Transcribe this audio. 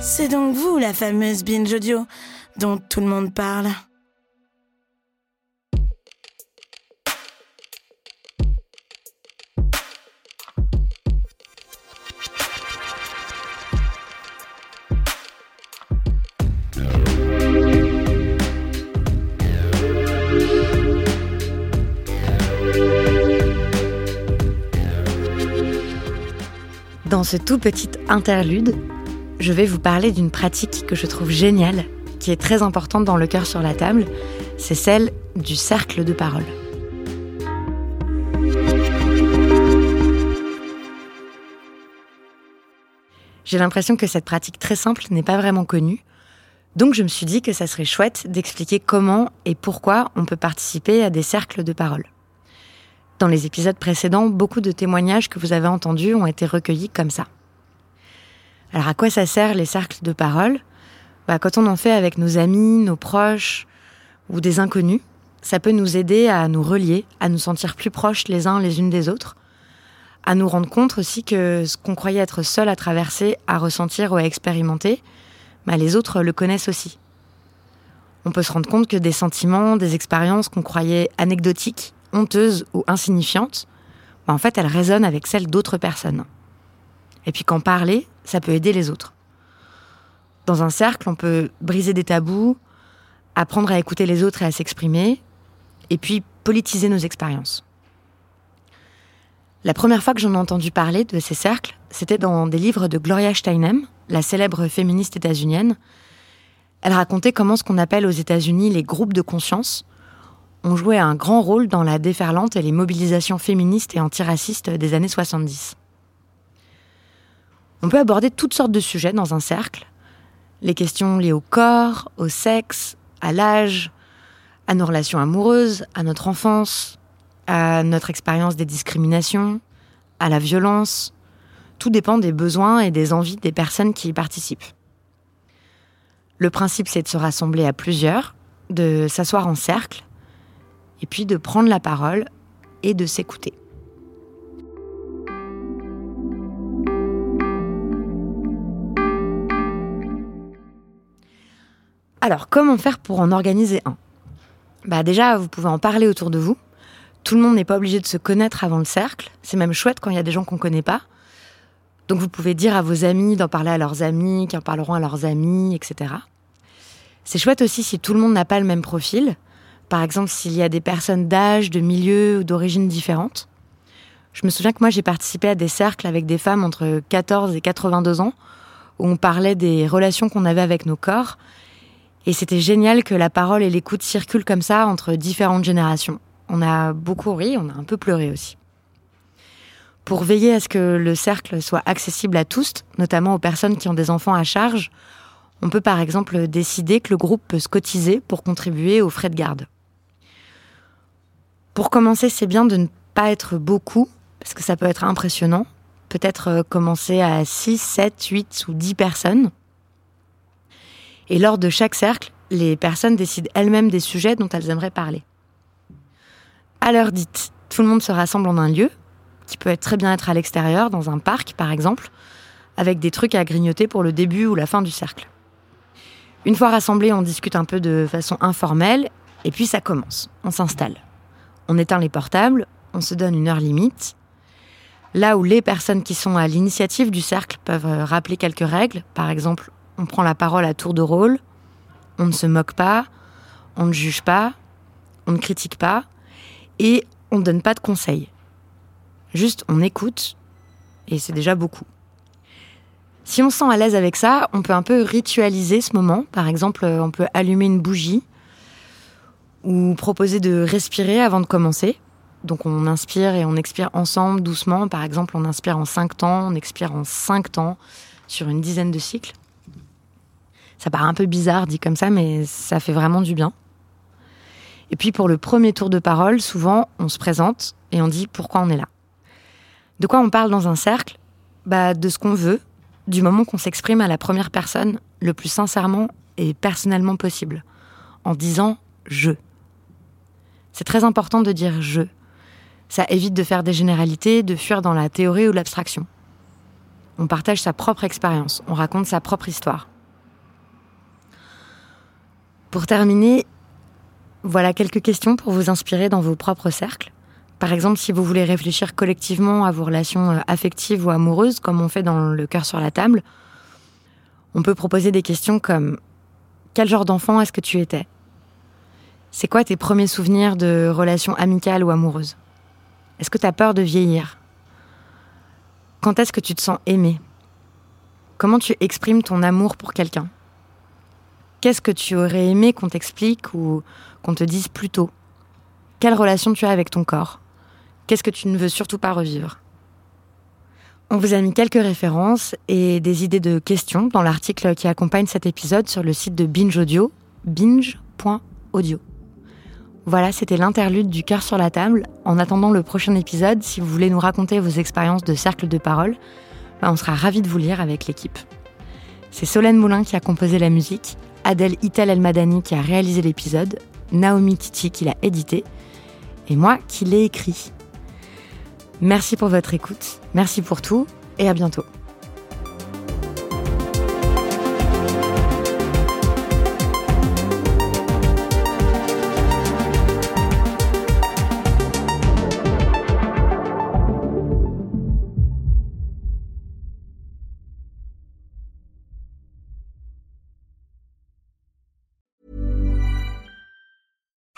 C'est donc vous la fameuse binge audio dont tout le monde parle. Dans ce tout petit interlude, je vais vous parler d'une pratique que je trouve géniale, qui est très importante dans le cœur sur la table, c'est celle du cercle de parole. J'ai l'impression que cette pratique très simple n'est pas vraiment connue, donc je me suis dit que ça serait chouette d'expliquer comment et pourquoi on peut participer à des cercles de parole. Dans les épisodes précédents, beaucoup de témoignages que vous avez entendus ont été recueillis comme ça. Alors à quoi ça sert les cercles de parole? Bah, Quand on en fait avec nos amis, nos proches ou des inconnus, ça peut nous aider à nous relier, à nous sentir plus proches les uns les unes des autres, à nous rendre compte aussi que ce qu'on croyait être seul à traverser, à ressentir ou à expérimenter, bah, les autres le connaissent aussi. On peut se rendre compte que des sentiments, des expériences qu'on croyait anecdotiques, honteuses ou insignifiantes, bah, en fait elles résonnent avec celles d'autres personnes. Et puis qu'en parler, ça peut aider les autres. Dans un cercle, on peut briser des tabous, apprendre à écouter les autres et à s'exprimer, et puis politiser nos expériences. La première fois que j'en ai entendu parler de ces cercles, c'était dans des livres de Gloria Steinem, la célèbre féministe états-unienne. Elle racontait comment ce qu'on appelle aux États-Unis les groupes de conscience ont joué un grand rôle dans la déferlante et les mobilisations féministes et antiracistes des années 70. On peut aborder toutes sortes de sujets dans un cercle. Les questions liées au corps, au sexe, à l'âge, à nos relations amoureuses, à notre enfance, à notre expérience des discriminations, à la violence. Tout dépend des besoins et des envies des personnes qui y participent. Le principe, c'est de se rassembler à plusieurs, de s'asseoir en cercle, et puis de prendre la parole et de s'écouter. Alors, comment faire pour en organiser un? Bah déjà, vous pouvez en parler autour de vous. Tout le monde n'est pas obligé de se connaître avant le cercle. C'est même chouette quand il y a des gens qu'on ne connaît pas. Donc vous pouvez dire à vos amis d'en parler à leurs amis, qui en parleront à leurs amis, etc. C'est chouette aussi si tout le monde n'a pas le même profil. Par exemple, s'il y a des personnes d'âge, de milieu ou d'origine différentes. Je me souviens que moi, j'ai participé à des cercles avec des femmes entre 14 et 82 ans, où on parlait des relations qu'on avait avec nos corps et c'était génial que la parole et l'écoute circulent comme ça entre différentes générations. On a beaucoup ri, on a un peu pleuré aussi. Pour veiller à ce que le cercle soit accessible à tous, notamment aux personnes qui ont des enfants à charge, on peut par exemple décider que le groupe peut se cotiser pour contribuer aux frais de garde. Pour commencer, c'est bien de ne pas être beaucoup, parce que ça peut être impressionnant. Peut-être euh, commencer à 6, 7, 8 ou 10 personnes. Et lors de chaque cercle, les personnes décident elles-mêmes des sujets dont elles aimeraient parler. À l'heure dite, tout le monde se rassemble en un lieu, qui peut très bien être à l'extérieur, dans un parc par exemple, avec des trucs à grignoter pour le début ou la fin du cercle. Une fois rassemblés, on discute un peu de façon informelle, et puis ça commence, on s'installe. On éteint les portables, on se donne une heure limite. Là où les personnes qui sont à l'initiative du cercle peuvent rappeler quelques règles, par exemple, on prend la parole à tour de rôle, on ne se moque pas, on ne juge pas, on ne critique pas, et on ne donne pas de conseils. Juste, on écoute, et c'est déjà beaucoup. Si on se sent à l'aise avec ça, on peut un peu ritualiser ce moment. Par exemple, on peut allumer une bougie ou proposer de respirer avant de commencer. Donc on inspire et on expire ensemble doucement. Par exemple, on inspire en 5 temps, on expire en 5 temps sur une dizaine de cycles. Ça paraît un peu bizarre dit comme ça, mais ça fait vraiment du bien. Et puis pour le premier tour de parole, souvent on se présente et on dit pourquoi on est là. De quoi on parle dans un cercle? Bah de ce qu'on veut, du moment qu'on s'exprime à la première personne le plus sincèrement et personnellement possible, en disant je. C'est très important de dire je. Ça évite de faire des généralités, de fuir dans la théorie ou l'abstraction. On partage sa propre expérience, on raconte sa propre histoire. Pour terminer, voilà quelques questions pour vous inspirer dans vos propres cercles. Par exemple, si vous voulez réfléchir collectivement à vos relations euh, affectives ou amoureuses, comme on fait dans le cœur sur la table, on peut proposer des questions comme quel genre d'enfant est-ce que tu étais? C'est quoi tes premiers souvenirs de relations amicales ou amoureuses? Est-ce que tu as peur de vieillir? Quand est-ce que tu te sens aimé? Comment tu exprimes ton amour pour quelqu'un? Qu'est-ce que tu aurais aimé qu'on t'explique ou qu'on te dise plus tôt? Quelle relation tu as avec ton corps? Qu'est-ce que tu ne veux surtout pas revivre? On vous a mis quelques références et des idées de questions dans l'article qui accompagne cet épisode sur le site de Binge Audio, binge.audio. Voilà, c'était l'interlude du cœur sur la table. En attendant le prochain épisode, si vous voulez nous raconter vos expériences de cercle de parole, ben, on sera ravis de vous lire avec l'équipe. C'est Solène Moulin qui a composé la musique, Adèle Ital El-Madani qui a réalisé l'épisode, Naomi Titi qui l'a édité, et moi qui l'ai écrit. Merci pour votre écoute, merci pour tout, et à bientôt.